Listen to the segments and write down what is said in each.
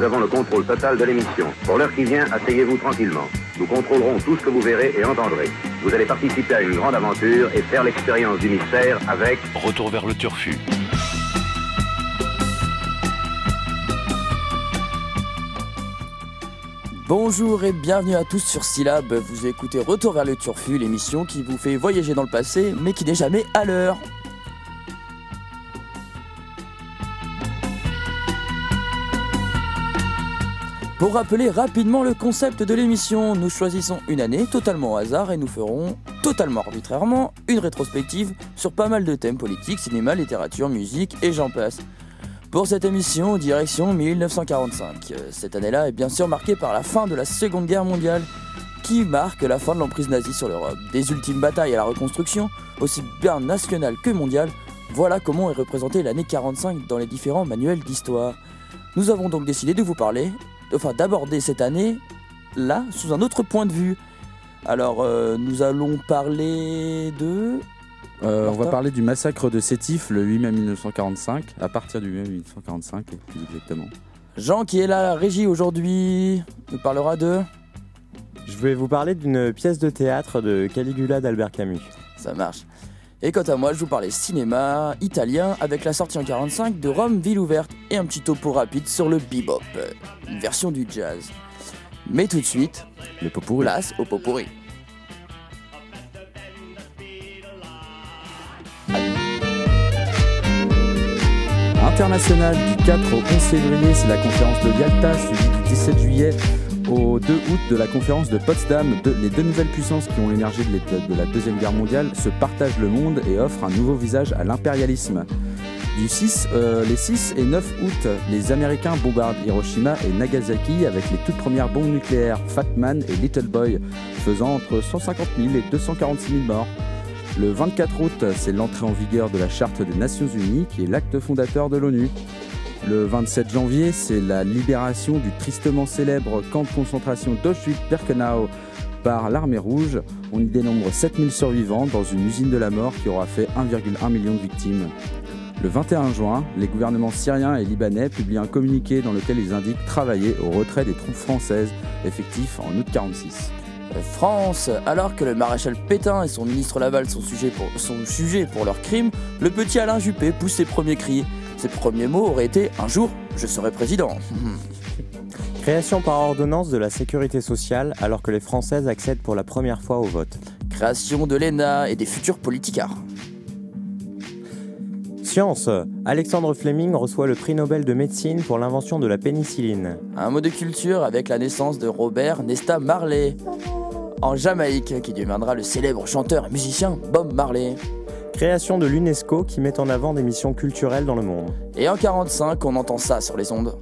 nous avons le contrôle total de l'émission. Pour l'heure qui vient, asseyez-vous tranquillement. Nous contrôlerons tout ce que vous verrez et entendrez. Vous allez participer à une grande aventure et faire l'expérience du mystère avec Retour vers le turfu. Bonjour et bienvenue à tous sur Syllab. Vous écoutez Retour vers le Turfu, l'émission qui vous fait voyager dans le passé mais qui n'est jamais à l'heure. Pour rappeler rapidement le concept de l'émission, nous choisissons une année totalement au hasard et nous ferons totalement arbitrairement une rétrospective sur pas mal de thèmes politiques, cinéma, littérature, musique et j'en passe. Pour cette émission, direction 1945. Euh, Cette année-là est bien sûr marquée par la fin de la Seconde Guerre mondiale, qui marque la fin de l'emprise nazie sur l'Europe. Des ultimes batailles à la reconstruction, aussi bien nationale que mondiale, voilà comment est représentée l'année 45 dans les différents manuels d'histoire. Nous avons donc décidé de vous parler, enfin d'aborder cette année là sous un autre point de vue. Alors euh, nous allons parler de Euh, on va parler du massacre de Sétif le 8 mai 1945, à partir du 8 mai 1945 plus exactement. Jean qui est là à la régie aujourd'hui, nous parlera de Je vais vous parler d'une pièce de théâtre de Caligula d'Albert Camus. Ça marche. Et quant à moi, je vous parlais cinéma italien avec la sortie en 45 de Rome, ville ouverte et un petit topo rapide sur le bebop, une version du jazz. Mais tout de suite, Le Popourri. place au potpourri. International du 4 au 11 février, c'est la conférence de Yalta, suivie du 17 juillet au 2 août de la conférence de Potsdam. Les deux nouvelles puissances qui ont émergé de la Deuxième Guerre mondiale se partagent le monde et offrent un nouveau visage à l'impérialisme. Du 6, euh, les 6 et 9 août, les Américains bombardent Hiroshima et Nagasaki avec les toutes premières bombes nucléaires Fat Man et Little Boy, faisant entre 150 000 et 246 000 morts. Le 24 août, c'est l'entrée en vigueur de la Charte des Nations Unies, qui est l'acte fondateur de l'ONU. Le 27 janvier, c'est la libération du tristement célèbre camp de concentration d'Auschwitz-Birkenau par l'armée rouge. On y dénombre 7000 survivants dans une usine de la mort qui aura fait 1,1 million de victimes. Le 21 juin, les gouvernements syriens et libanais publient un communiqué dans lequel ils indiquent travailler au retrait des troupes françaises, effectif en août 46. Euh, France, alors que le maréchal Pétain et son ministre Laval sont jugés pour, sont jugés pour leurs crimes, le petit Alain Juppé pousse ses premiers cris. Ses premiers mots auraient été Un jour, je serai président. Création par ordonnance de la sécurité sociale alors que les Françaises accèdent pour la première fois au vote. Création de l'ENA et des futurs politicards. Science Alexandre Fleming reçoit le prix Nobel de médecine pour l'invention de la pénicilline. Un mot de culture avec la naissance de Robert Nesta Marley. En Jamaïque, qui deviendra le célèbre chanteur et musicien Bob Marley. Création de l'UNESCO qui met en avant des missions culturelles dans le monde. Et en 45, on entend ça sur les ondes.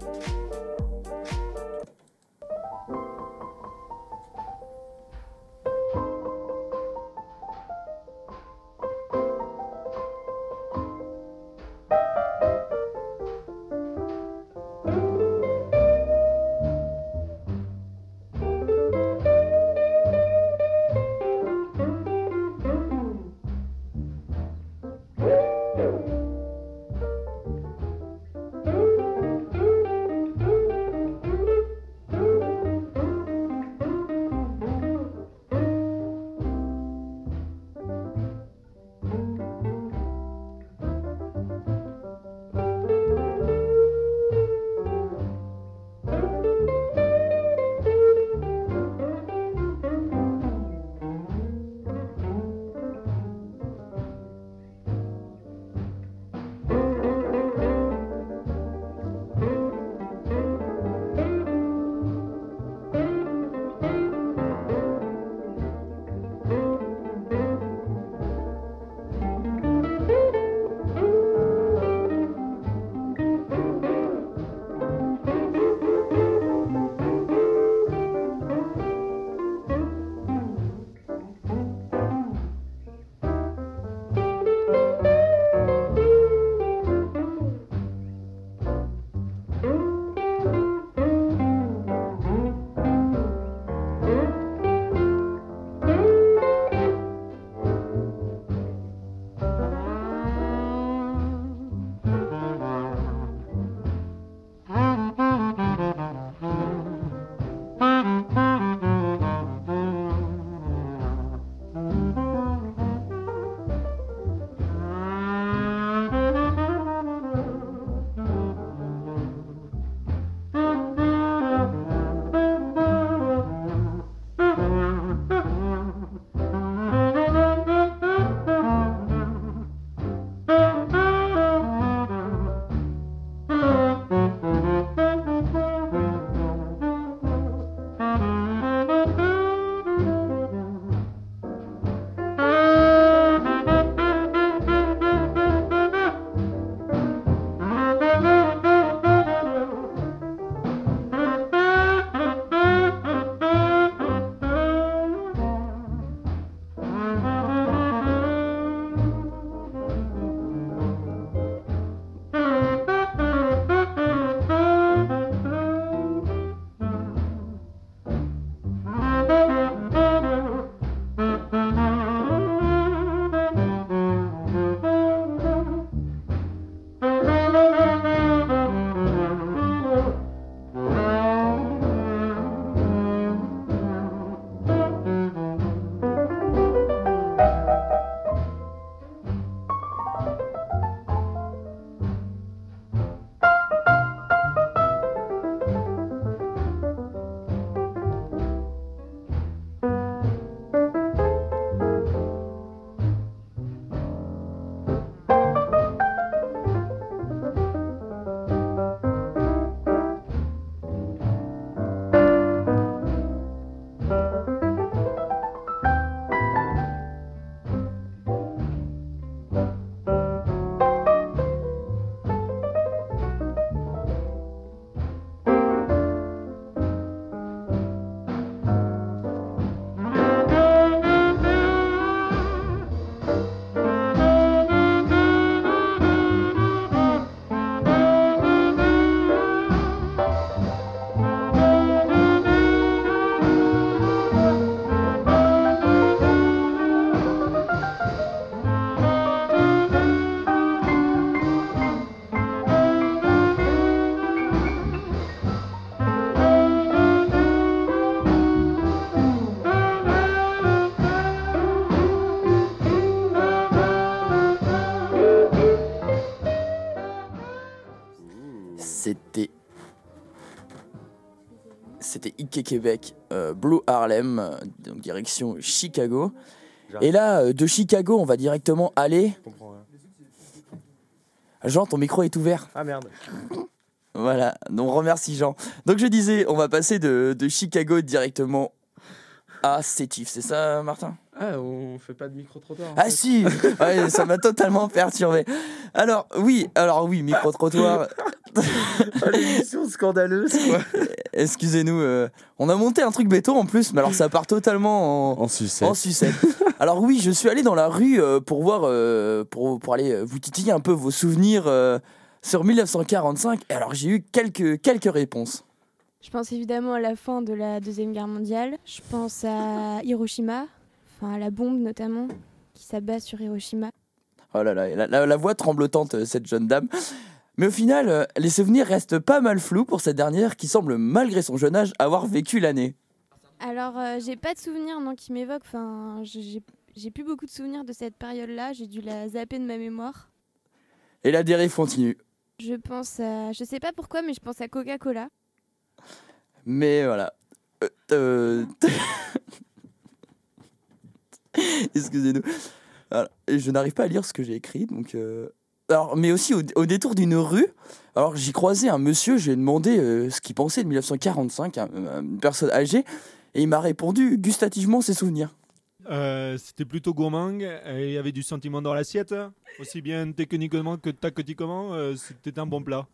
Québec, euh, Blue Harlem, donc direction Chicago. Et là, euh, de Chicago, on va directement aller. Jean, ton micro est ouvert. Ah merde. Voilà, donc remercie Jean. Donc je disais, on va passer de, de Chicago directement Sétif, c'est ça Martin? Ah, on fait pas de micro-trottoir. Ah fait. si Ouais, Ça m'a totalement perturbé. Alors oui, alors oui, micro-trottoir, Ah, l'émission scandaleuse, quoi. excusez-nous, euh, on a monté un truc béton en plus, mais alors ça part totalement en, En sucette. en sucette. Alors oui, je suis allé dans la rue euh, pour voir, euh, pour, pour aller euh, vous titiller un peu vos souvenirs euh, sur 1945. Et alors j'ai eu quelques, quelques réponses. Je pense évidemment à la fin de la Deuxième Guerre mondiale. Je pense à Hiroshima, enfin à la bombe notamment, qui s'abat sur Hiroshima. Oh là là, la, la- la voix tremblotante, euh, cette jeune dame. Mais au final, euh, les souvenirs restent pas mal flous pour cette dernière qui semble, malgré son jeune âge, avoir vécu l'année. Alors, euh, j'ai pas de souvenirs non, qui m'évoquent. Enfin, j'ai- plus beaucoup de souvenirs de cette période-là. J'ai dû la zapper de ma mémoire. Et la dérive continue. Je pense à. Je sais pas pourquoi, mais je pense à Coca-Cola. Mais voilà. Euh, euh, Excusez-nous. Je n'arrive pas à lire ce que j'ai écrit, donc. euh, Alors, mais aussi au, détour d'une rue, alors j'ai croisé un monsieur, je lui ai demandé ce qu'il pensait de 1945, un- une personne âgée, et il m'a répondu gustativement ses souvenirs. C'était plutôt gourmand il y avait du sentiment dans l'assiette. Aussi bien techniquement que tactiquement, c'était un bon plat.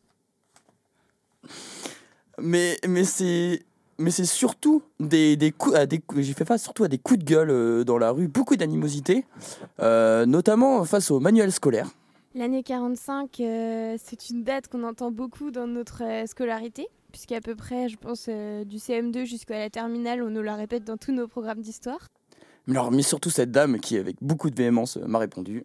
Mais, mais c'est. Mais c'est surtout des, des coups, à des j'ai fait face surtout à des coups de gueule euh, dans la rue, beaucoup d'animosité, euh, notamment face aux manuels scolaires. L'année 45, euh, c'est une date qu'on entend beaucoup dans notre euh, scolarité, puisqu'à peu près, je pense, euh, du CM2 jusqu'à la terminale, on nous la répète dans tous nos programmes d'histoire. Mais, alors, mais surtout cette dame qui, avec beaucoup de véhémence, m'a répondu.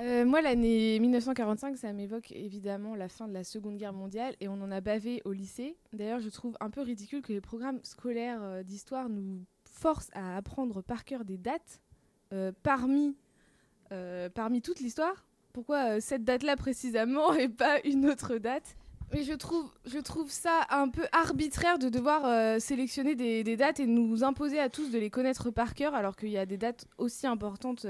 Euh, moi, l'année 1945, ça m'évoque évidemment la fin de la Seconde Guerre mondiale et on en a bavé au lycée. D'ailleurs, je trouve un peu ridicule que les programmes scolaires euh, d'histoire nous forcent à apprendre par cœur des dates euh, parmi, parmi toute l'histoire. Pourquoi cette date-là précisément et pas une autre date? Mais je trouve, je trouve ça un peu arbitraire de devoir sélectionner des, dates et nous imposer à tous de les connaître par cœur alors qu'il y a des dates aussi importantes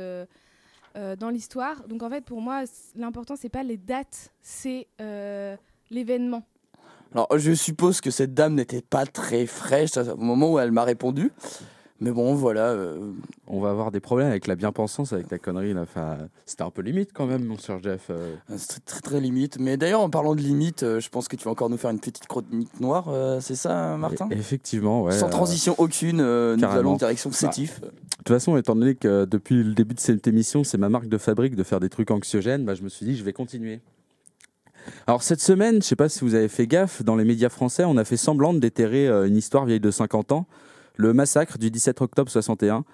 euh, dans l'histoire. Donc en fait, pour moi, l'important, c'est pas les dates, c'est euh, l'événement. Alors, je suppose que cette dame n'était pas très fraîche au moment où elle m'a répondu. Mais bon, voilà. euh, On va avoir des problèmes avec la bien-pensance, avec ta connerie là. Enfin, c'était un peu limite quand même, mon cher Jeff. euh. c'est très, très limite. Mais d'ailleurs, en parlant de limite, euh, je pense que tu vas encore nous faire une petite chronique noire. euh, c'est ça, Martin? Et- effectivement, ouais. Sans euh, transition aucune, euh, nous allons direction Sétif. De toute façon, étant donné que euh, depuis le début de cette émission, c'est ma marque de fabrique de faire des trucs anxiogènes, bah, je me suis dit, je vais continuer. Alors cette semaine, je sais pas si vous avez fait gaffe, dans les médias français, on a fait semblant de déterrer euh, une histoire vieille de 50 ans, le massacre du 17 octobre 61,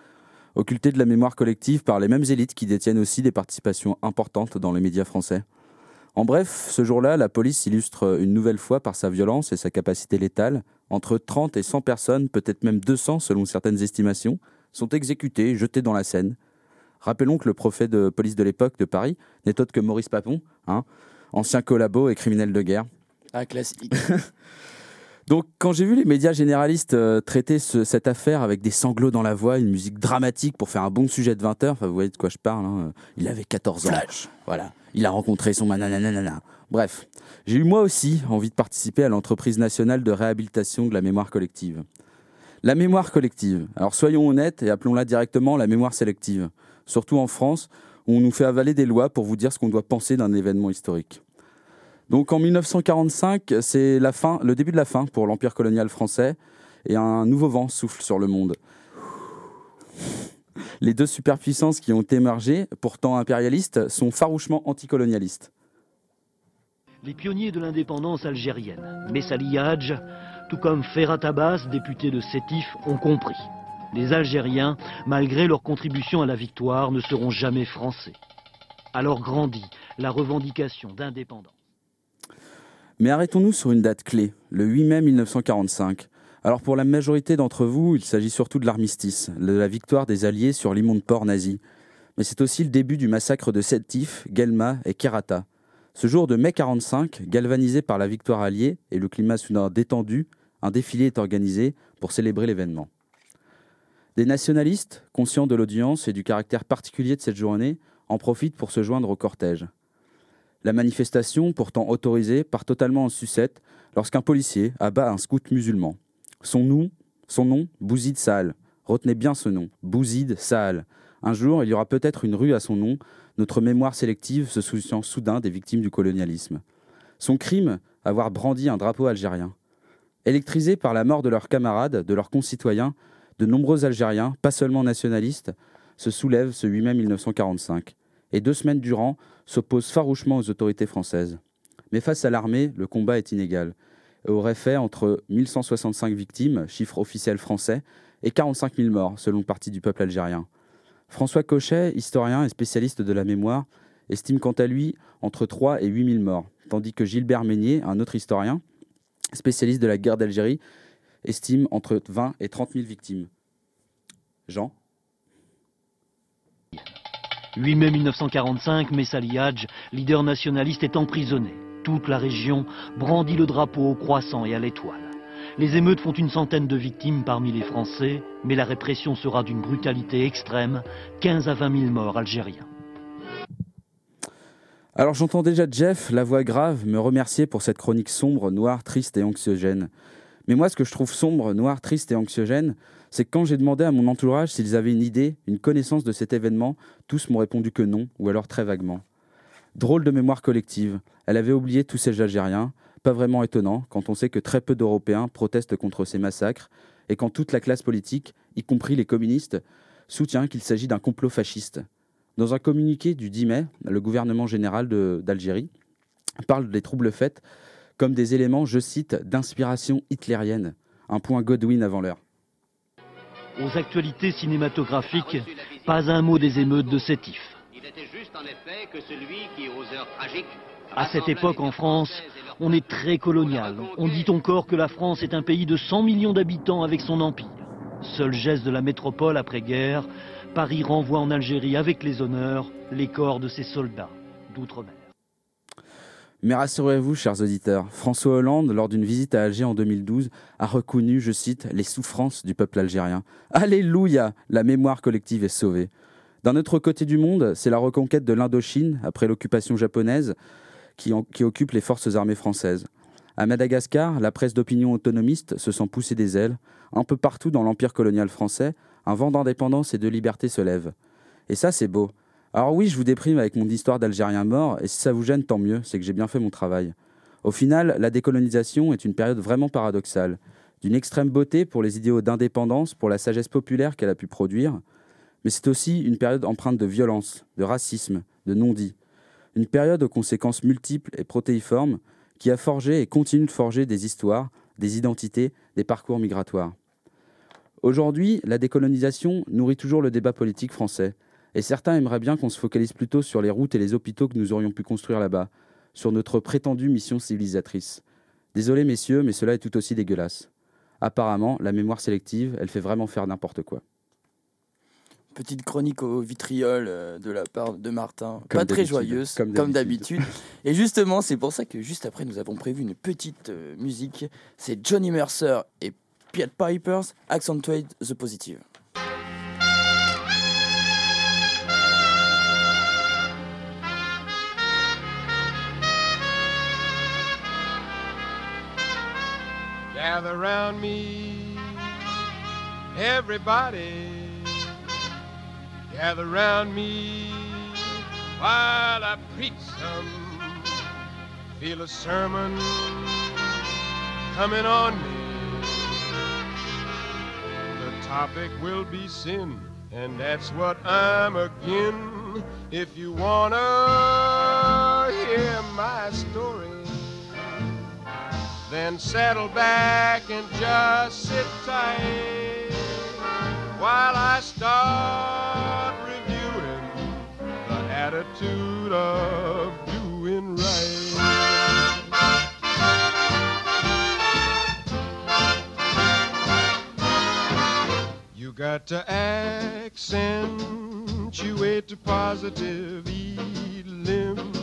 occulté de la mémoire collective par les mêmes élites qui détiennent aussi des participations importantes dans les médias français. En bref, ce jour-là, la police illustre une nouvelle fois par sa violence et sa capacité létale. Entre 30 et 100 personnes, peut-être même 200 selon certaines estimations, sont exécutées, jetées dans la Seine. Rappelons que le préfet de police de l'époque de Paris n'est autre que Maurice Papon, hein, ancien collabo et criminel de guerre. Un classique. Donc, quand j'ai vu les médias généralistes euh, traiter ce- cette affaire avec des sanglots dans la voix, une musique dramatique pour faire un bon sujet de 20 heures, enfin, vous voyez de quoi je parle, hein, il avait 14 ans. Voilà. Il a rencontré son manananana. Bref, j'ai eu moi aussi envie de participer à l'entreprise nationale de réhabilitation de la mémoire collective. La mémoire collective. Alors soyons honnêtes et appelons-la directement la mémoire sélective. Surtout en France, où on nous fait avaler des lois pour vous dire ce qu'on doit penser d'un événement historique. Donc en 1945, c'est la fin, le début de la fin pour l'empire colonial français et un nouveau vent souffle sur le monde. Les deux superpuissances qui ont émergé, pourtant impérialistes, sont farouchement anticolonialistes. Les pionniers de l'indépendance algérienne, Messali Hadj, tout comme Ferhat Abbas, député de Sétif, ont compris. Les Algériens, malgré leur contribution à la victoire, ne seront jamais français. Alors grandit la revendication d'indépendance. Mais arrêtons-nous sur une date clé, le 8 mai 1945. Alors pour la majorité d'entre vous, il s'agit surtout de l'armistice, de la victoire des Alliés sur l'immonde port nazi. Mais c'est aussi le début du massacre de Sétif, Guelma et Kerata. Ce jour de mai 45, galvanisé par la victoire alliée et le climat soudain détendu, un défilé est organisé pour célébrer l'événement. Des nationalistes, conscients de l'audience et du caractère particulier de cette journée, en profitent pour se joindre au cortège. La manifestation, pourtant autorisée, part totalement en sucette lorsqu'un policier abat un scout musulman. Son nom, son nom, Bouzid Saal. Retenez bien ce nom, Bouzid Saal. Un jour, il y aura peut-être une rue à son nom, notre mémoire sélective se souciant soudain des victimes du colonialisme. Son crime, avoir brandi un drapeau algérien. Électrisés par la mort de leurs camarades, de leurs concitoyens, de nombreux Algériens, pas seulement nationalistes, se soulèvent ce 8 mai 1945 et deux semaines durant s'opposent farouchement aux autorités françaises. Mais face à l'armée, le combat est inégal et aurait fait entre 1165 victimes, chiffre officiel français, et 45 000 morts, selon le parti du peuple algérien. François Cochet, historien et spécialiste de la mémoire, estime quant à lui entre 3 et 8 000 morts, tandis que Gilbert Meignier, un autre historien, spécialiste de la guerre d'Algérie, estime entre 20 et 30 000 victimes. Jean? 8 mai 1945, Messali Hadj, leader nationaliste, est emprisonné. Toute la région brandit le drapeau au croissant et à l'étoile. Les émeutes font une centaine de victimes parmi les Français, mais la répression sera d'une brutalité extrême, 15 à 20 000 morts algériens. Alors j'entends déjà Jeff, la voix grave, me remercier pour cette chronique sombre, noire, triste et anxiogène. Mais moi, ce que je trouve sombre, noir, triste et anxiogène, c'est que quand j'ai demandé à mon entourage s'ils avaient une idée, une connaissance de cet événement, tous m'ont répondu que non, ou alors très vaguement. Drôle de mémoire collective. Elle avait oublié tous ces Algériens, pas vraiment étonnant quand on sait que très peu d'Européens protestent contre ces massacres et quand toute la classe politique, y compris les communistes, soutient qu'il s'agit d'un complot fasciste. Dans un communiqué du 10 mai, le gouvernement général d'Algérie parle des troubles faits comme des éléments, je cite, d'inspiration hitlérienne. Un point Godwin avant l'heure. Aux actualités cinématographiques, pas un mot des émeutes de Sétif. Il était juste en effet que celui qui, aux heures tragiques, à cette époque en France, on est très colonial. On dit encore que la France est un pays de 100 millions d'habitants avec son empire. Seul geste de la métropole après-guerre, Paris renvoie en Algérie avec les honneurs les corps de ses soldats d'outre-mer. Mais rassurez-vous, chers auditeurs, François Hollande, lors d'une visite à Alger en 2012, a reconnu, je cite, les souffrances du peuple algérien. Alléluia La mémoire collective est sauvée. D'un autre côté du monde, c'est la reconquête de l'Indochine, après l'occupation japonaise, qui, occupe les forces armées françaises. À Madagascar, la presse d'opinion autonomiste se sent pousser des ailes. Un peu partout dans l'empire colonial français, un vent d'indépendance et de liberté se lève. Et ça, c'est beau. Alors oui, je vous déprime avec mon histoire d'Algérien mort, et si ça vous gêne, tant mieux, c'est que j'ai bien fait mon travail. Au final, la décolonisation est une période vraiment paradoxale, d'une extrême beauté pour les idéaux d'indépendance, pour la sagesse populaire qu'elle a pu produire, mais c'est aussi une période empreinte de violence, de racisme, de non-dit. Une période aux conséquences multiples et protéiformes qui a forgé et continue de forger des histoires, des identités, des parcours migratoires. Aujourd'hui, la décolonisation nourrit toujours le débat politique français, et certains aimeraient bien qu'on se focalise plutôt sur les routes et les hôpitaux que nous aurions pu construire là-bas, sur notre prétendue mission civilisatrice. Désolé messieurs, mais cela est tout aussi dégueulasse. Apparemment, la mémoire sélective, elle fait vraiment faire n'importe quoi. Petite chronique au vitriol euh, de la part de Martin, pas très joyeuse, comme d'habitude. et justement, c'est pour ça que juste après, nous avons prévu une petite euh, musique. C'est Johnny Mercer et Pied Pipers, Accentuate the Positive. Gather around me, everybody. Gather round me while I preach some. Feel a sermon coming on me. The topic will be sin, and that's what I'm again. If you wanna hear my story then settle back and just sit tight while I start reviewing the attitude of doing right. You got to accentuate the positive, eat limb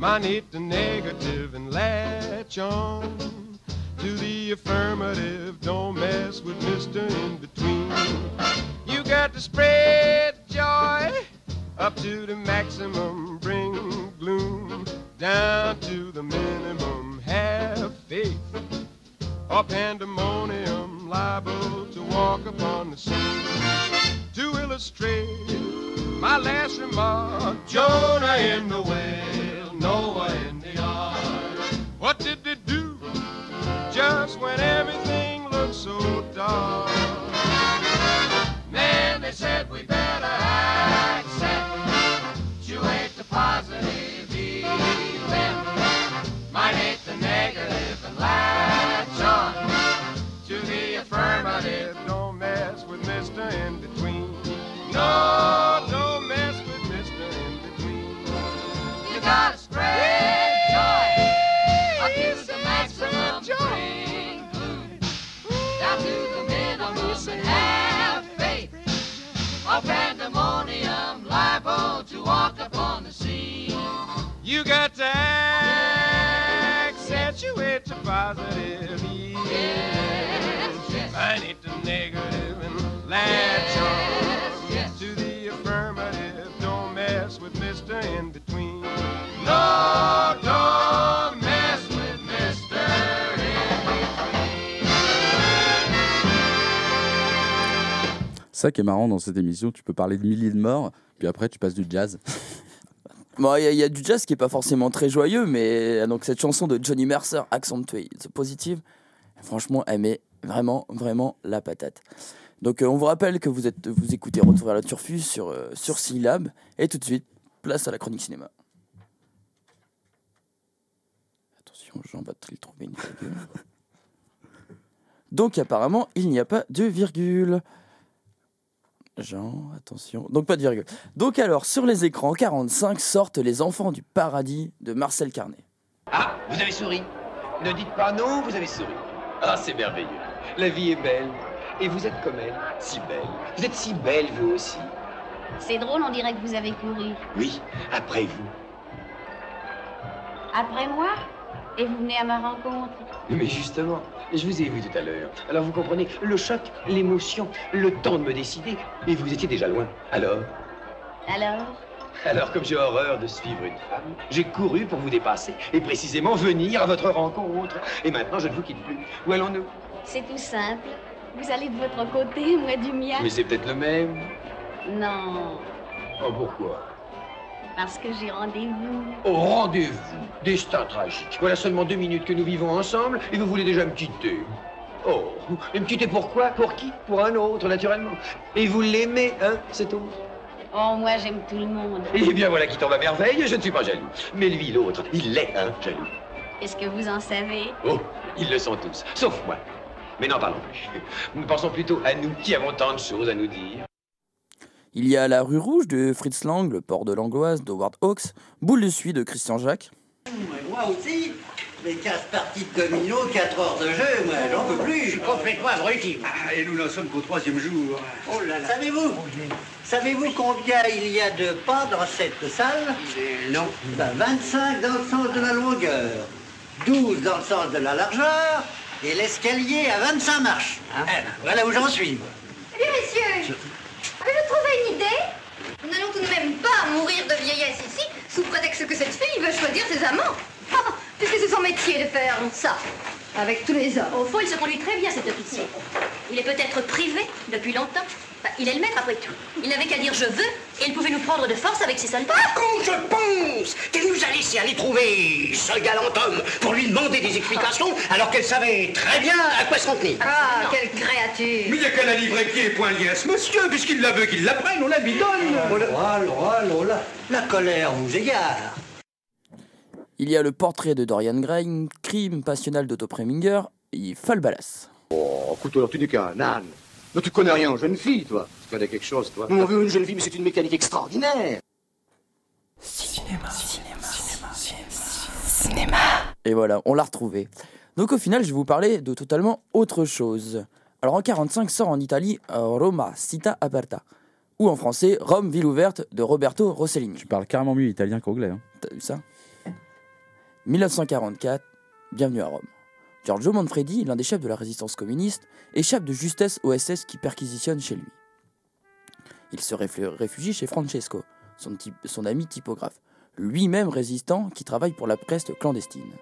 Mine hit the negative and latch on to the affirmative. Don't mess with Mr. In Between. You got to spread joy up to the maximum, bring gloom down to the minimum. Have faith or pandemonium liable to walk upon the scene. To illustrate my last remark, Jonah in the whale, with Mr. In Between. No, don't mess with Mr. In Between. You gotta spread joy. Up to the maximum gloom. Down to the minimum and have faith. Or pandemonium liable to walk upon the scene. You got to accentuate the positive. Yes, I need the negative latch on to the affirmative. Don't mess with Mr. In Between. No, don't mess with Mr. Ça qui est marrant dans cette émission, tu peux parler de milliers de morts, puis après tu passes du jazz. Bon, il y, a- il y a du jazz qui est pas forcément très joyeux, mais donc cette chanson de Johnny Mercer, Accentuate Positive, franchement, elle met vraiment, vraiment la patate. Donc, euh, on vous rappelle que vous, êtes, vous écoutez Retour vers la Turfus sur, euh, sur et tout de suite, place à la chronique cinéma. Attention, Jean va-t-il trouver une virgule Donc, apparemment, il n'y a pas de virgule. Jean, attention. Donc pas de virgule. Donc alors, sur les écrans 45 sortent Les Enfants du Paradis de Marcel Carnet. Ah, vous avez souri Ne dites pas non, vous avez souri. Ah, c'est merveilleux. La vie est belle. Et vous êtes comme elle, si belle. Vous êtes si belle, vous aussi. C'est drôle, on dirait que vous avez couru. Oui, après vous. Après moi? Et vous venez à ma rencontre Mais justement, je vous ai vu tout à l'heure. Alors vous comprenez, le choc, l'émotion, le temps de me décider. Et vous étiez déjà loin. Alors? Alors? Alors, comme j'ai horreur de suivre une femme, j'ai couru pour vous dépasser et précisément venir à votre rencontre. Et maintenant, je ne vous quitte plus. Où allons-nous? C'est tout simple. Vous allez de votre côté, moi du mien. Mais c'est peut-être le même. Non, Oh, pourquoi? Parce que j'ai rendez-vous. Au rendez-vous. Destin tragique. Voilà seulement deux minutes que nous vivons ensemble et vous voulez déjà me quitter. Oh, et me quitter pourquoi Pour qui? Pour un autre, naturellement. Et vous l'aimez, hein, cet autre? Oh, moi j'aime tout le monde. Eh bien, voilà qui tombe à merveille, je ne suis pas jaloux. Mais lui, l'autre, il l'est, hein, jaloux. Est-ce que vous en savez? Oh, ils le sont tous, sauf moi. Mais n'en parlons plus. Nous pensons plutôt à nous qui avons tant de choses à nous dire. Il y a La Rue Rouge de Fritz Lang, Le Port de l'Angoisse d'Howard Hawks, Boule de Suie de Christian Jacques, Moi aussi, les 15 parties de domino, 4 heures de jeu, moi, j'en peux plus. Je suis complètement abruti. Et nous n'en sommes qu'au troisième jour. Oh là là. Savez-vous Savez-vous combien il y a de pas dans cette salle? Non. Ben, 25 dans le sens de la longueur, 12 dans le sens de la largeur, et l'escalier à 25 marches. Eh ben, voilà où j'en suis. moi. Eh bien, messieurs, avez-vous trouvé une idée? Nous n'allons tout de même pas mourir de vieillesse ici, sous prétexte que cette fille veut choisir ses amants. Ah, puisque c'est son métier de faire ça, avec tous les hommes. Au fond, il se conduit très bien, cet officier. Il est peut-être privé depuis longtemps. Bah, il est le maître après tout. Il n'avait qu'à dire je veux et il pouvait nous prendre de force avec ses soldats. Par contre, je pense qu'elle nous a laissé aller trouver ce galant homme pour lui demander des explications alors qu'elle savait très bien à quoi s'en tenir. Ah, quelle créature Mais il n'y a qu'à la livrer pied et point lié à ce monsieur, puisqu'il la veut qu'il la prenne, on la lui donne. Oh là là là la colère vous égare. il y a Le Portrait de Dorian Gray, Crime passionnel d'Otto Preminger et Falbalas. Oh, écoute, alors tu n'es qu'un âne. Non, tu connais rien aux jeunes filles, toi. Tu connais quelque chose, toi. On veut une jeune fille, mais c'est une mécanique extraordinaire. Et voilà, on l'a retrouvé. Donc au final, je vais vous parler de totalement autre chose. Alors en 45 sort en Italie euh, Roma, Città Aperta. Ou en français, Rome, ville ouverte de Roberto Rossellini. Tu parles carrément mieux italien qu'anglais. Hein. T'as vu ça? 1944, bienvenue à Rome. Giorgio Manfredi, l'un des chefs de la résistance communiste, échappe de justesse au SS qui perquisitionne chez lui. Il se réfugie chez Francesco, son, ami typographe, lui-même résistant qui travaille pour la presse clandestine.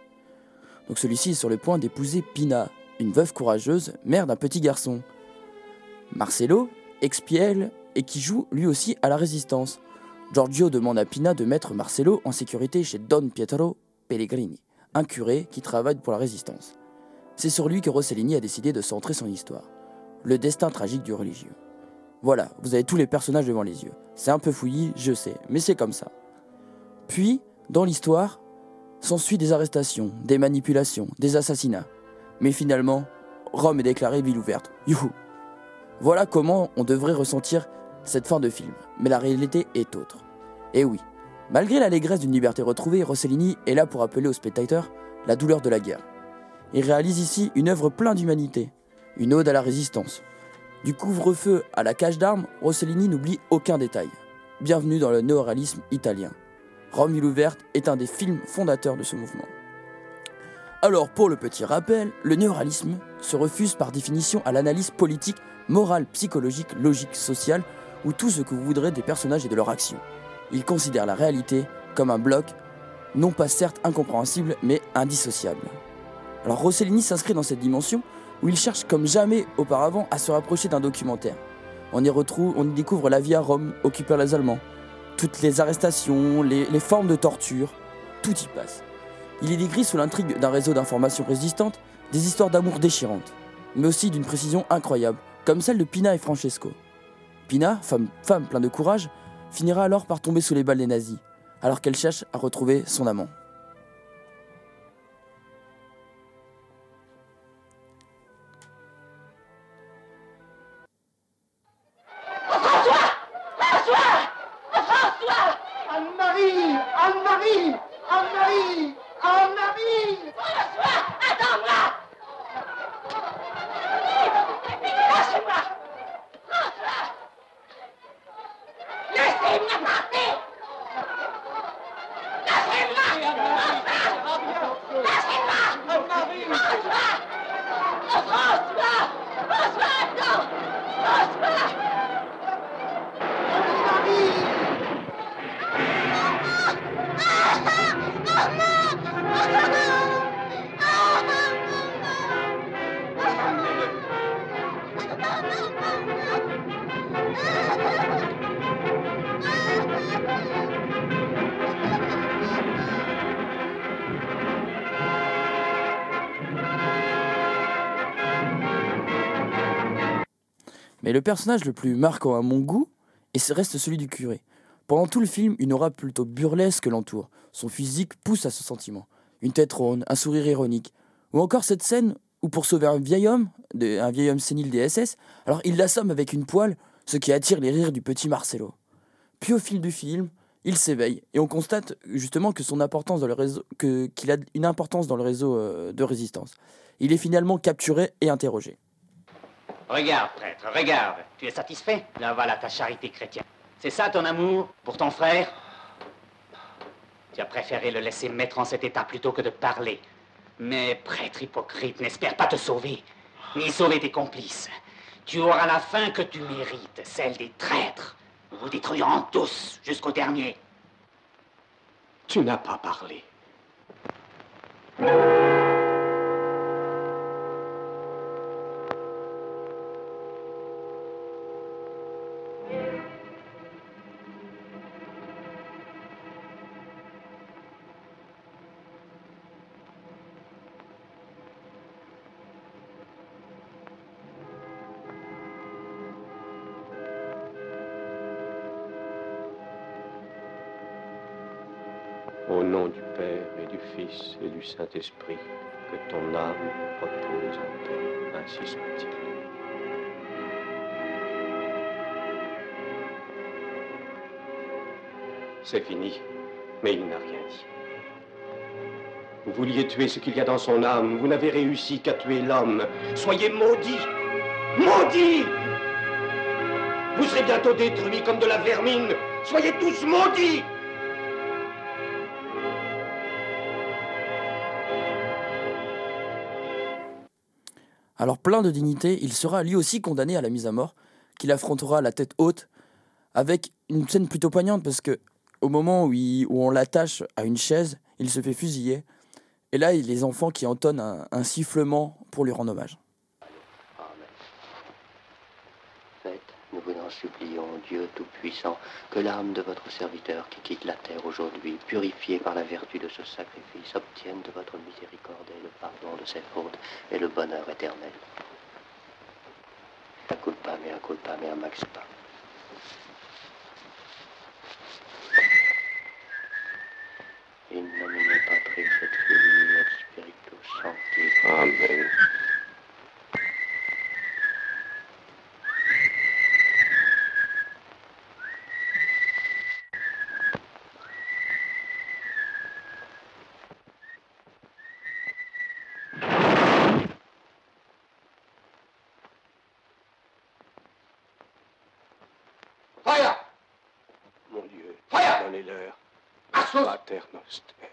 Donc celui-ci est sur le point d'épouser Pina, une veuve courageuse, mère d'un petit garçon. Marcelo, expielle et qui joue lui aussi à la résistance. Giorgio demande à Pina de mettre Marcelo en sécurité chez Don Pietro Pellegrini, un curé qui travaille pour la résistance. C'est sur lui que Rossellini a décidé de centrer son histoire. Le destin tragique du religieux. Voilà, vous avez tous les personnages devant les yeux. C'est un peu fouillis, je sais, mais c'est comme ça. Puis, dans l'histoire, s'ensuit des arrestations, des manipulations, des assassinats. Mais finalement, Rome est déclarée ville ouverte. Youhou Voilà comment on devrait ressentir cette fin de film. Mais la réalité est autre. Et oui, malgré l'allégresse d'une liberté retrouvée, Rossellini est là pour appeler au spectateur la douleur de la guerre. Il réalise ici une œuvre pleine d'humanité, une ode à la résistance. Du couvre-feu à la cage d'armes, Rossellini n'oublie aucun détail. Bienvenue dans le néoréalisme italien. Rome ville ouverte est un des films fondateurs de ce mouvement. Alors, pour le petit rappel, le néoréalisme se refuse par définition à l'analyse politique, morale, psychologique, logique, sociale, ou tout ce que vous voudrez des personnages et de leurs actions. Il considère la réalité comme un bloc, non pas certes incompréhensible, mais indissociable. Alors Rossellini s'inscrit dans cette dimension où il cherche comme jamais auparavant à se rapprocher d'un documentaire. On y retrouve, on y découvre la vie à Rome, occupée par les Allemands, toutes les arrestations, les, formes de torture, tout y passe. Il y décrit sous l'intrigue d'un réseau d'informations résistantes des histoires d'amour déchirantes, mais aussi d'une précision incroyable, comme celle de Pina et Francesco. Pina, femme, femme pleine de courage, finira alors par tomber sous les balles des nazis, alors qu'elle cherche à retrouver son amant. Mais le personnage le plus marquant à mon goût et reste celui du curé. Pendant tout le film, une aura plutôt burlesque l'entoure. Son physique pousse à ce sentiment. Une tête ronde, un sourire ironique. Ou encore cette scène où pour sauver un vieil homme, un vieil homme sénile des SS, alors il l'assomme avec une poêle, ce qui attire les rires du petit Marcelo. Puis au fil du film, il s'éveille et on constate justement qu'il a une importance dans le réseau euh, de résistance. Il est finalement capturé et interrogé. Regarde, prêtre, regarde. Tu es satisfait? Là, voilà ta charité chrétienne. C'est ça ton amour? Pour ton frère? Tu as préféré le laisser mettre en cet état plutôt que de parler. Mais, prêtre hypocrite, n'espère pas te sauver, ni sauver tes complices. Tu auras la fin que tu mérites, celle des traîtres. Nous vous détruirons tous jusqu'au dernier. Tu n'as pas parlé. Nom du Père et du Fils et du Saint-Esprit, que ton âme repose en paix, ainsi soit-il. C'est fini, mais il n'a rien dit. Vous vouliez tuer ce qu'il y a dans son âme, vous n'avez réussi qu'à tuer l'homme. Soyez maudits Maudits Vous serez bientôt détruits comme de la vermine. Soyez tous maudits Alors plein de dignité, il sera lui aussi condamné à la mise à mort, qu'il affrontera la tête haute, avec une scène plutôt poignante parce que au moment où, on l'attache à une chaise, il se fait fusiller. Et là, il y a les enfants qui entonnent un sifflement pour lui rendre hommage. Faites, nous vous en supplions, Dieu Tout-Puissant, que l'âme de votre serviteur qui quitte la terre aujourd'hui, purifiée par la vertu de ce sacrifice, obtienne de votre miséricorde le pardon de ses fautes et le bonheur éternel. A culpa mea, culpa mea maxima. In nomine Patris et Filii et Spiritus. Amen. terre nostre.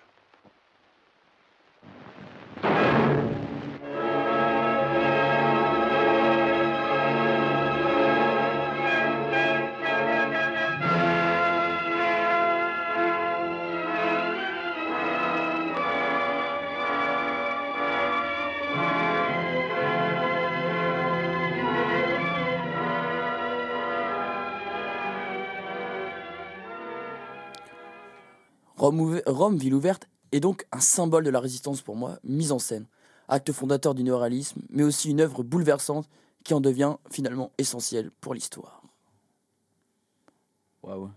Rome, ville ouverte, est donc un symbole de la résistance pour moi, mise en scène. Acte fondateur du néoréalisme, mais aussi une œuvre bouleversante qui en devient finalement essentielle pour l'histoire. Waouh.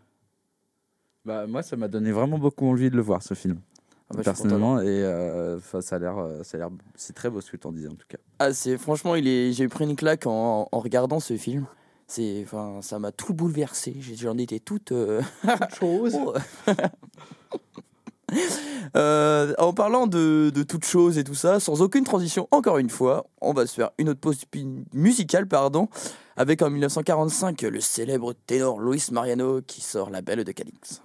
Bah, moi, ça m'a donné vraiment beaucoup envie de le voir, ce film. Ah bah, Personnellement, et euh, ça a l'air, euh, ça a l'air, c'est très beau ce que tu en disais en tout cas. Ah, c'est franchement, il est, j'ai pris une claque en, en regardant ce film. C'est, enfin, ça m'a tout bouleversé. J'ai- J'en étais toute. euh, chose. oh. Euh, en parlant de, de toutes choses et tout ça, sans aucune transition, encore une fois, on va se faire une autre pause musicale, pardon, avec en 1945 le célèbre ténor Luis Mariano qui sort La Belle de Cadix.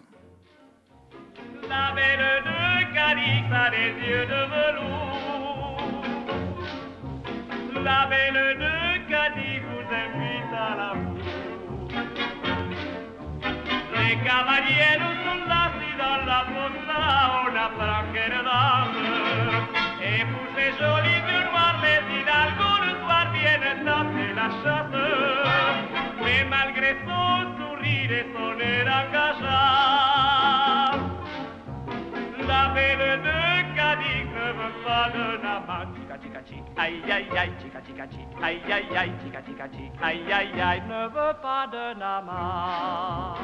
La belle de Cadix a des yeux de velours. La belle de Les cavaliers sont assis dans la fossa, on apprend quelle dame. Et pour ces jolis yeux noirs, les hidalgos le soir viennent danser la chasse. Mais malgré son sourire et son air engageant, la belle de Cadix ne veut pas d'un amant. Tica tic, aïe aïe aïe, tica tica tic, aïe aïe aïe, tica tic, aïe aïe aïe, ne veut pas d'un amant.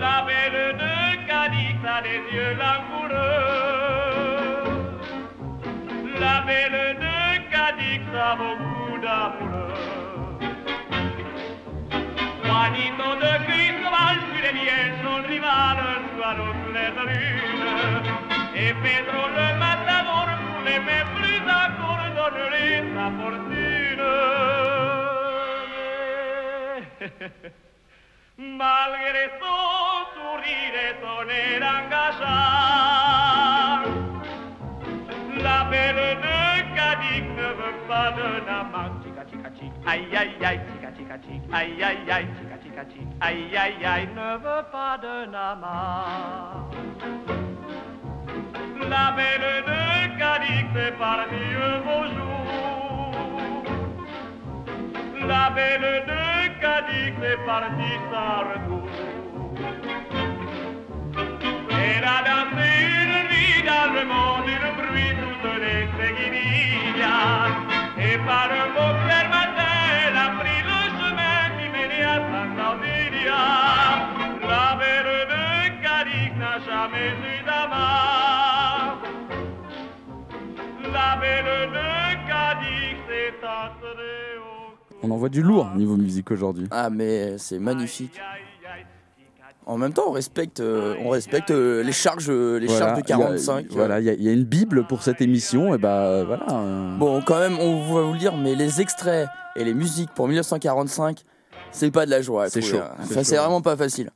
La belle de Cadix a des yeux langoureux. La belle de Cadix a beaucoup d'amoureux. Juanito de Cristobal fut les miens, son rival, Suaro sous les lunes. Et Pedro le matador, plus encore, donnerait sa fortune. Malgré son sourire et son air engageant, la belle de Cadix ne veut pas d'un amant. Tica tic, aïe aïe aïe, tica tica tic, aïe aïe aïe, tica tica tic, aïe aïe aïe, ne veut pas d'un amant. La belle de Cadix est partie un beau jour. La belle de Cadix est partie sans retour. Elle a dansé une nuit dans le monde, le bruit toutes les seguidillas. Et par un beau clair matin, elle a pris le chemin qui menait à Santa. La belle de Cadix n'a jamais eu d'amant. On envoie du lourd niveau musique aujourd'hui. Ah, mais c'est magnifique. En même temps, on respecte, euh, on respecte euh, les charges, euh, les Voilà, charges de il y a- 45. Voilà, il y, a- il y a une bible pour cette émission, et bah voilà. euh, Bon, quand même, on va vous le dire, mais les extraits et les musiques pour 1945, c'est pas de la joie. C'est trouver, chaud, hein. c'est Enfin, c'est chaud. vraiment pas facile.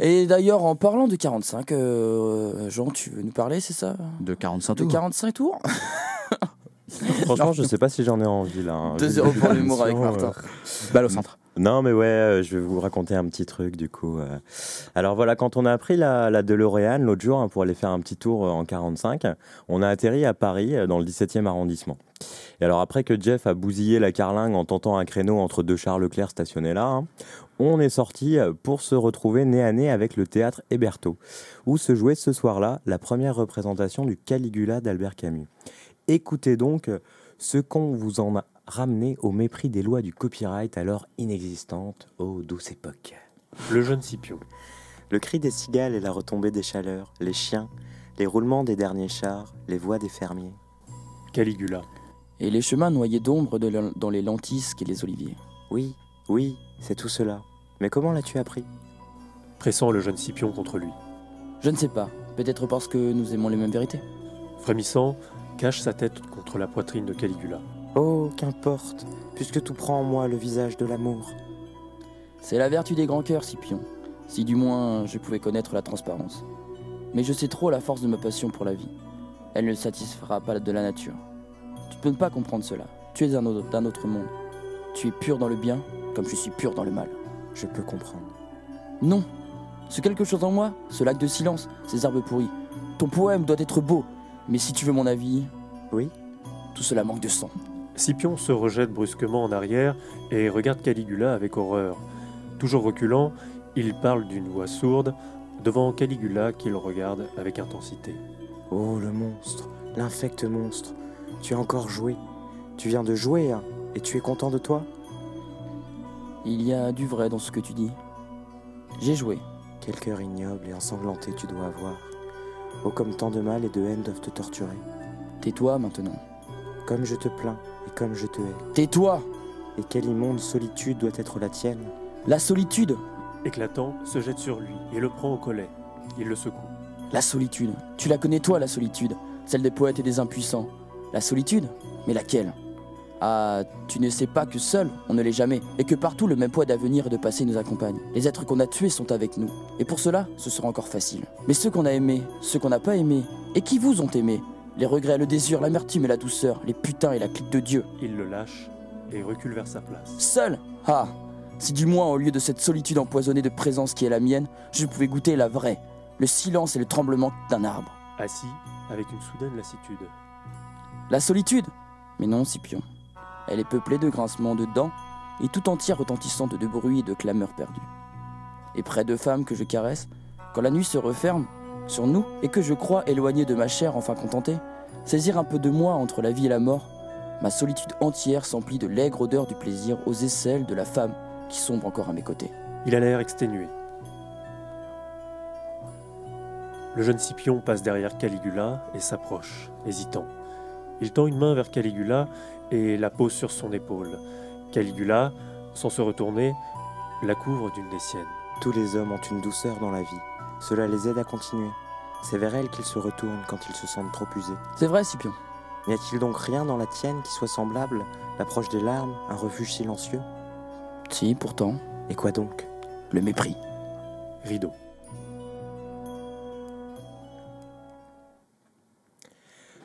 Et d'ailleurs, en parlant de 45, euh, Jean, tu veux nous parler, c'est ça De 45 De tours. 45 tours Franchement, je sais pas si j'en ai envie là. hein. 2-0 pour l'humour avec Martin. euh, Balle au centre. Non, mais ouais, euh, je vais vous raconter un petit truc du coup. euh. Alors voilà, quand on a pris la, la DeLorean l'autre jour hein, pour aller faire un petit tour euh, en 45, on a atterri à Paris, euh, dans le 17e arrondissement. Et alors après que Jeff a bousillé la carlingue en tentant un créneau entre deux Charles Leclerc stationnés là, hein, on est sorti euh, pour se retrouver nez à nez avec le théâtre Héberto, où se jouait ce soir-là la première représentation du Caligula d'Albert Camus. Écoutez donc euh, ce qu'on vous en a ramené au mépris des lois du copyright alors inexistantes, ô douce époque. Le jeune Scipion. Le cri des cigales et la retombée des chaleurs, les chiens, les roulements des derniers chars, les voix des fermiers. Caligula. Et les chemins noyés d'ombre dans les lentisques et les oliviers. Oui, oui, c'est tout cela. Mais comment l'as-tu appris? Pressant le jeune Scipion contre lui. Je ne sais pas, peut-être parce que nous aimons les mêmes vérités. Frémissant, cache sa tête contre la poitrine de Caligula. Oh, qu'importe, puisque tout prend en moi le visage de l'amour. C'est la vertu des grands cœurs, Scipion. Si du moins je pouvais connaître la transparence. Mais je sais trop la force de ma passion pour la vie. Elle ne satisfera pas de la nature. Tu peux ne pas comprendre cela. Tu es autre- d'un autre monde. Tu es pur dans le bien, comme je suis pur dans le mal. Je peux comprendre. Non. Ce quelque chose en moi, ce lac de silence, ces arbres pourris. Ton poème doit être beau. Mais si tu veux mon avis. Oui. Tout cela manque de sang. Scipion se rejette brusquement en arrière et regarde Caligula avec horreur. Toujours reculant, il parle d'une voix sourde devant Caligula qui le regarde avec intensité. Oh, le monstre, l'infect monstre. Tu as encore joué. Tu viens de jouer, hein, et tu es content de toi? Il y a du vrai dans ce que tu dis. J'ai joué. Quel cœur ignoble et ensanglanté tu dois avoir. Oh, comme tant de mal et de haine doivent te torturer. Tais-toi maintenant. Comme je te plains et comme je te hais. Tais-toi Et quelle immonde solitude doit être la tienne La solitude Éclatant, se jette sur lui et le prend au collet. Il le secoue. La solitude. Tu la connais toi, la solitude. Celle des poètes et des impuissants. La solitude Mais laquelle? Ah, tu ne sais pas que seul, on ne l'est jamais, et que partout le même poids d'avenir et de passé nous accompagne. Les êtres qu'on a tués sont avec nous. Et pour cela, ce sera encore facile. Mais ceux qu'on a aimés, ceux qu'on n'a pas aimés, et qui vous ont aimé Les regrets, le désir, l'amertume et la douceur, les putains et la clique de Dieu. Il le lâche et recule vers sa place. Seul Ah Si du moins, au lieu de cette solitude empoisonnée de présence qui est la mienne, je pouvais goûter la vraie, le silence et le tremblement d'un arbre. Assis, avec une soudaine lassitude. La solitude? Mais non, Scipion. Elle est peuplée de grincements de dents et tout entière retentissante de bruits et de clameurs perdues. Et près de femmes que je caresse, quand la nuit se referme sur nous et que je crois éloigné de ma chair enfin contentée, saisir un peu de moi entre la vie et la mort, ma solitude entière s'emplit de l'aigre odeur du plaisir aux aisselles de la femme qui sombre encore à mes côtés. Il a l'air exténué. Le jeune Scipion passe derrière Caligula et s'approche, hésitant. Il tend une main vers Caligula et la pose sur son épaule. Caligula, sans se retourner, la couvre d'une des siennes. Tous les hommes ont une douceur dans la vie. Cela les aide à continuer. C'est vers elle qu'ils se retournent quand ils se sentent trop usés. C'est vrai, Scipion. N'y a-t-il donc rien dans la tienne qui soit semblable L'approche des larmes, un refuge silencieux? Si, pourtant. Et quoi donc? Le mépris. Rideau.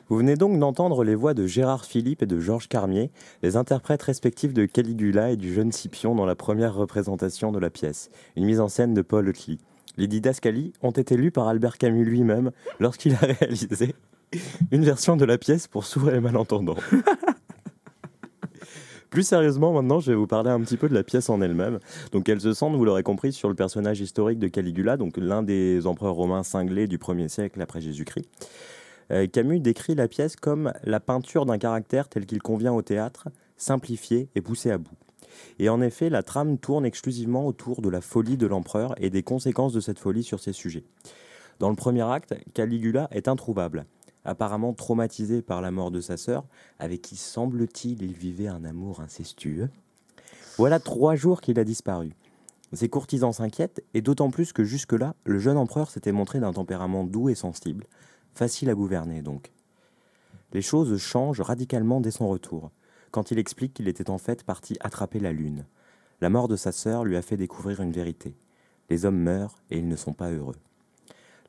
Vous venez donc d'entendre les voix de Gérard Philippe et de Georges Carmier, les interprètes respectifs de Caligula et du jeune Scipion dans la première représentation de la pièce, une mise en scène de Paul Otley. Les didascalies ont été lues par Albert Camus lui-même lorsqu'il a réalisé une version de la pièce pour sourds et malentendants. Plus sérieusement, maintenant, je vais vous parler un petit peu de la pièce en elle-même. Donc, elle se centre, vous l'aurez compris, sur le personnage historique de Caligula, donc l'un des empereurs romains cinglés du 1er siècle après Jésus-Christ. Euh, Camus décrit la pièce comme la peinture d'un caractère tel qu'il convient au théâtre, simplifié et poussé à bout. Et en effet, la trame tourne exclusivement autour de la folie de l'empereur et des conséquences de cette folie sur ses sujets. Dans le premier acte, Caligula est introuvable, apparemment traumatisé par la mort de sa sœur, avec qui semble-t-il il vivait un amour incestueux. Voilà trois jours qu'il a disparu. Ses courtisans s'inquiètent, et d'autant plus que jusque-là, le jeune empereur s'était montré d'un tempérament doux et sensible, facile à gouverner donc. Les choses changent radicalement dès son retour, quand il explique qu'il était en fait parti attraper la lune. La mort de sa sœur lui a fait découvrir une vérité. Les hommes meurent et ils ne sont pas heureux.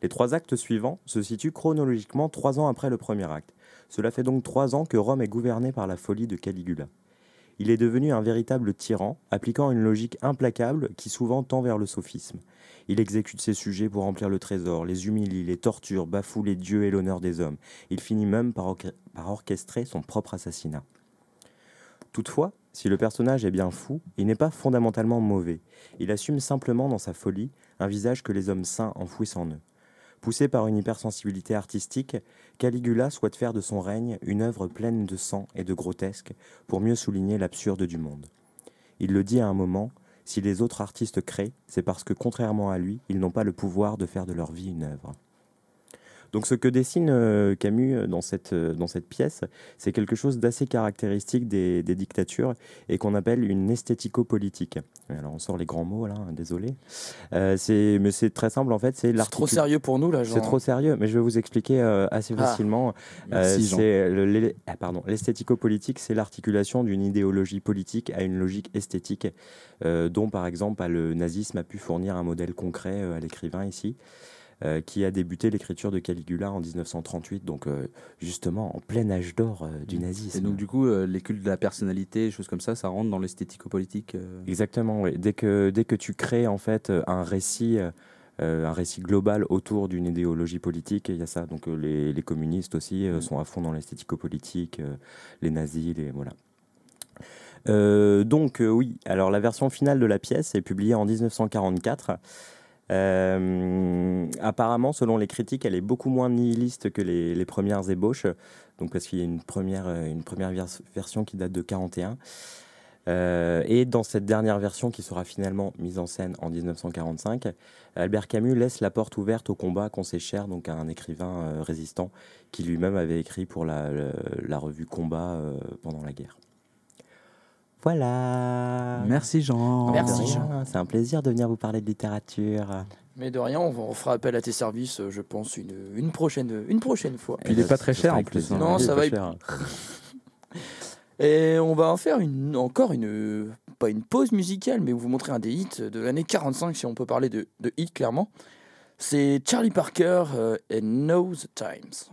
Les trois actes suivants se situent chronologiquement trois ans après le premier acte. Cela fait donc trois ans que Rome est gouvernée par la folie de Caligula. Il est devenu un véritable tyran, appliquant une logique implacable qui souvent tend vers le sophisme. Il exécute ses sujets pour remplir le trésor, les humilie, les torture, bafoue les dieux et l'honneur des hommes. Il finit même par, orche- par orchestrer son propre assassinat. Toutefois, si le personnage est bien fou, il n'est pas fondamentalement mauvais. Il assume simplement dans sa folie un visage que les hommes saints enfouissent en eux. Poussé par une hypersensibilité artistique, Caligula souhaite faire de son règne une œuvre pleine de sang et de grotesque pour mieux souligner l'absurde du monde. Il le dit à un moment, si les autres artistes créent, c'est parce que contrairement à lui, ils n'ont pas le pouvoir de faire de leur vie une œuvre. Donc ce que dessine euh, Camus euh, dans cette, euh, dans cette pièce, c'est quelque chose d'assez caractéristique des, des dictatures et qu'on appelle une esthético-politique. Alors on sort les grands mots là, hein, désolé. Euh, mais c'est très simple en fait. C'est trop sérieux pour nous là. C'est trop sérieux, mais je vais vous expliquer euh, assez Ah. facilement. C'est le- ah, pardon, l'esthético-politique, c'est l'articulation d'une idéologie politique à une logique esthétique, dont par exemple bah, le nazisme a pu fournir un modèle concret à l'écrivain ici. Euh, qui a débuté l'écriture de Caligula en 1938, donc euh, justement en plein âge d'or euh, du nazisme. Et donc, du coup, les cultes de la personnalité, des choses comme ça, ça rentre dans l'esthético-politique. Exactement, oui. Dès que, dès que tu crées en fait un récit, un récit global autour d'une idéologie politique, il y a ça. Donc les, les communistes aussi euh, sont à fond dans l'esthético-politique, les nazis, les voilà. Euh, donc euh, oui, alors la version finale de la pièce est publiée en 1944. Euh, apparemment, selon les critiques, elle est beaucoup moins nihiliste que les, premières ébauches, donc parce qu'il y a une première, euh, version qui date de 41. Euh, et dans cette dernière version qui sera finalement mise en scène en 1945, Albert Camus laisse la porte ouverte au combat qu'on sait cher, donc à un écrivain euh, résistant qui lui-même avait écrit pour la, revue Combat pendant la guerre. Voilà. Merci Jean. Merci, Jean. C'est un plaisir de venir vous parler de littérature. Mais de rien, on, fera appel à tes services, euh, je pense, une, une, prochaine, une prochaine fois. Puis il est pas très cher en plus. hein. Non, Il ça va. cher. Et on va en faire une, encore une, pas une pause musicale, mais vous montrer un des hits de l'année 45, si on peut parler de, de hits clairement. C'est Charlie Parker euh, et Know the Times.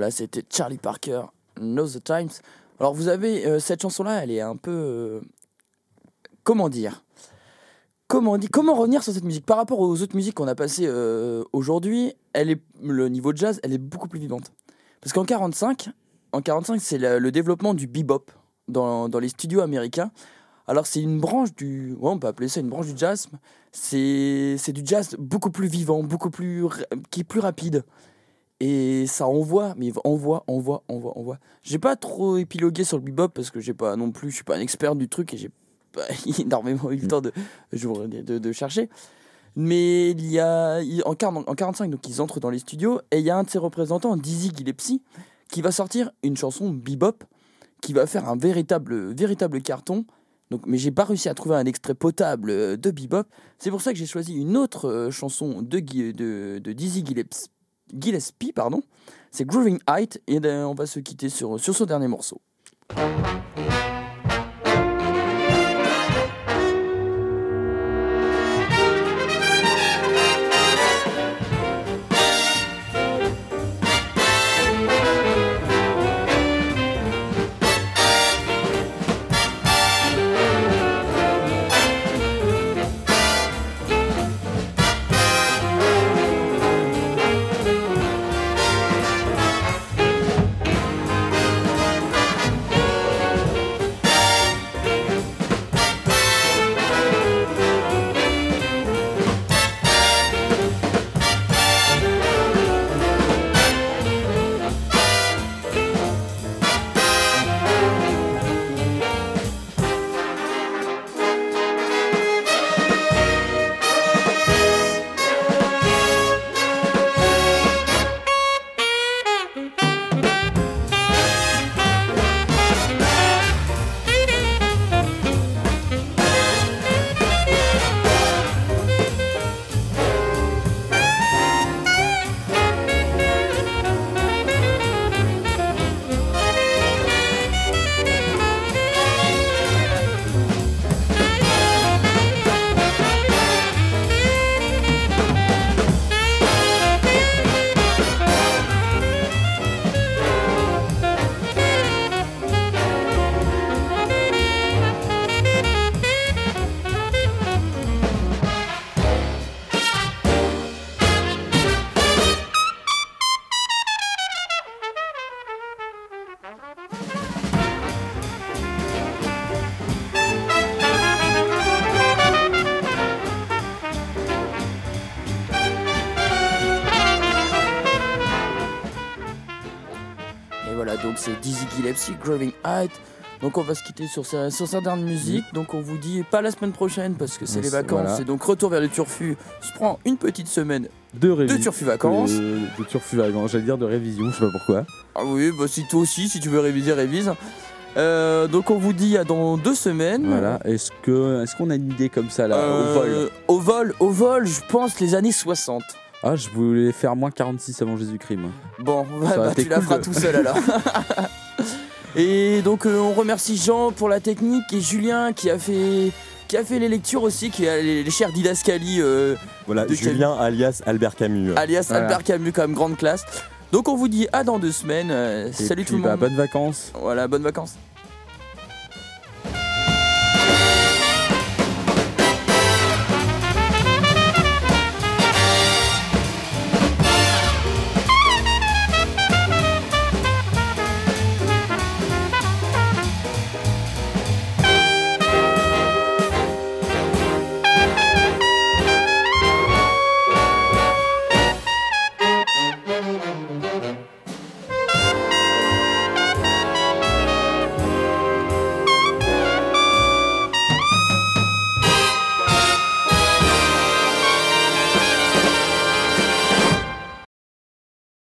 Voilà, c'était Charlie Parker, Know the Times. Alors vous avez euh, cette chanson-là, elle est un peu, euh, comment dire, comment comment revenir sur cette musique? Par rapport aux autres musiques qu'on a passées euh, aujourd'hui. Elle est le niveau de jazz, elle est beaucoup plus vivante. Parce qu'en 45, en 45, c'est le, développement du bebop dans, les studios américains. Alors c'est une branche du, ouais, on peut appeler ça une branche du jazz. C'est du jazz beaucoup plus vivant, beaucoup plus qui est plus rapide. Et ça envoie, mais envoie, envoie, envoie, envoie. J'ai pas trop épilogué sur le bebop parce que j'ai pas non plus, je suis pas un expert du truc et j'ai pas énormément eu le temps de, de, chercher. Mais il y a en, 40 en 45 donc ils entrent dans les studios et il y a un de ses représentants, Dizzy Gillespie, qui va sortir une chanson bebop qui va faire un véritable véritable carton. Donc, mais j'ai pas réussi à trouver un extrait potable euh, de bebop. C'est pour ça que j'ai choisi une autre euh, chanson de, de, de Dizzy Gillespie, Gillespie pardon. C'est Grooving Height et euh, on va se quitter sur, sur ce dernier morceau. Voilà, donc c'est Dizzy Gillespie, Graving Height. Donc on va se quitter sur sa, sur sa dernière musique. Donc on vous dit pas la semaine prochaine parce que c'est les vacances. voilà. Et donc retour vers le turfu. Se prend une petite semaine De, de turfu vacances. De, de turfu vacances, j'allais dire de révision, je sais pas pourquoi. Ah oui, bah si toi aussi, si tu veux réviser, révise. Euh, donc on vous dit à dans deux semaines. Voilà. Est-ce que est-ce qu'on a une idée comme ça là au vol? Euh, Au vol, au vol, je pense les années 60. Ah, je voulais faire moins 46 avant Jésus-Christ. moi. Bon, bah, bah, tu la feras tout seul alors. et donc euh, on remercie Jean pour la technique et Julien qui a fait qui a fait les lectures aussi, qui a les, les chers didascalies. euh, Voilà, de Julien alias Albert Camus. alias Voilà. Albert Camus quand même grande classe. Donc on vous dit à dans deux semaines. Euh, salut puis, tout le bah, monde. bonnes vacances. Voilà, bonnes vacances.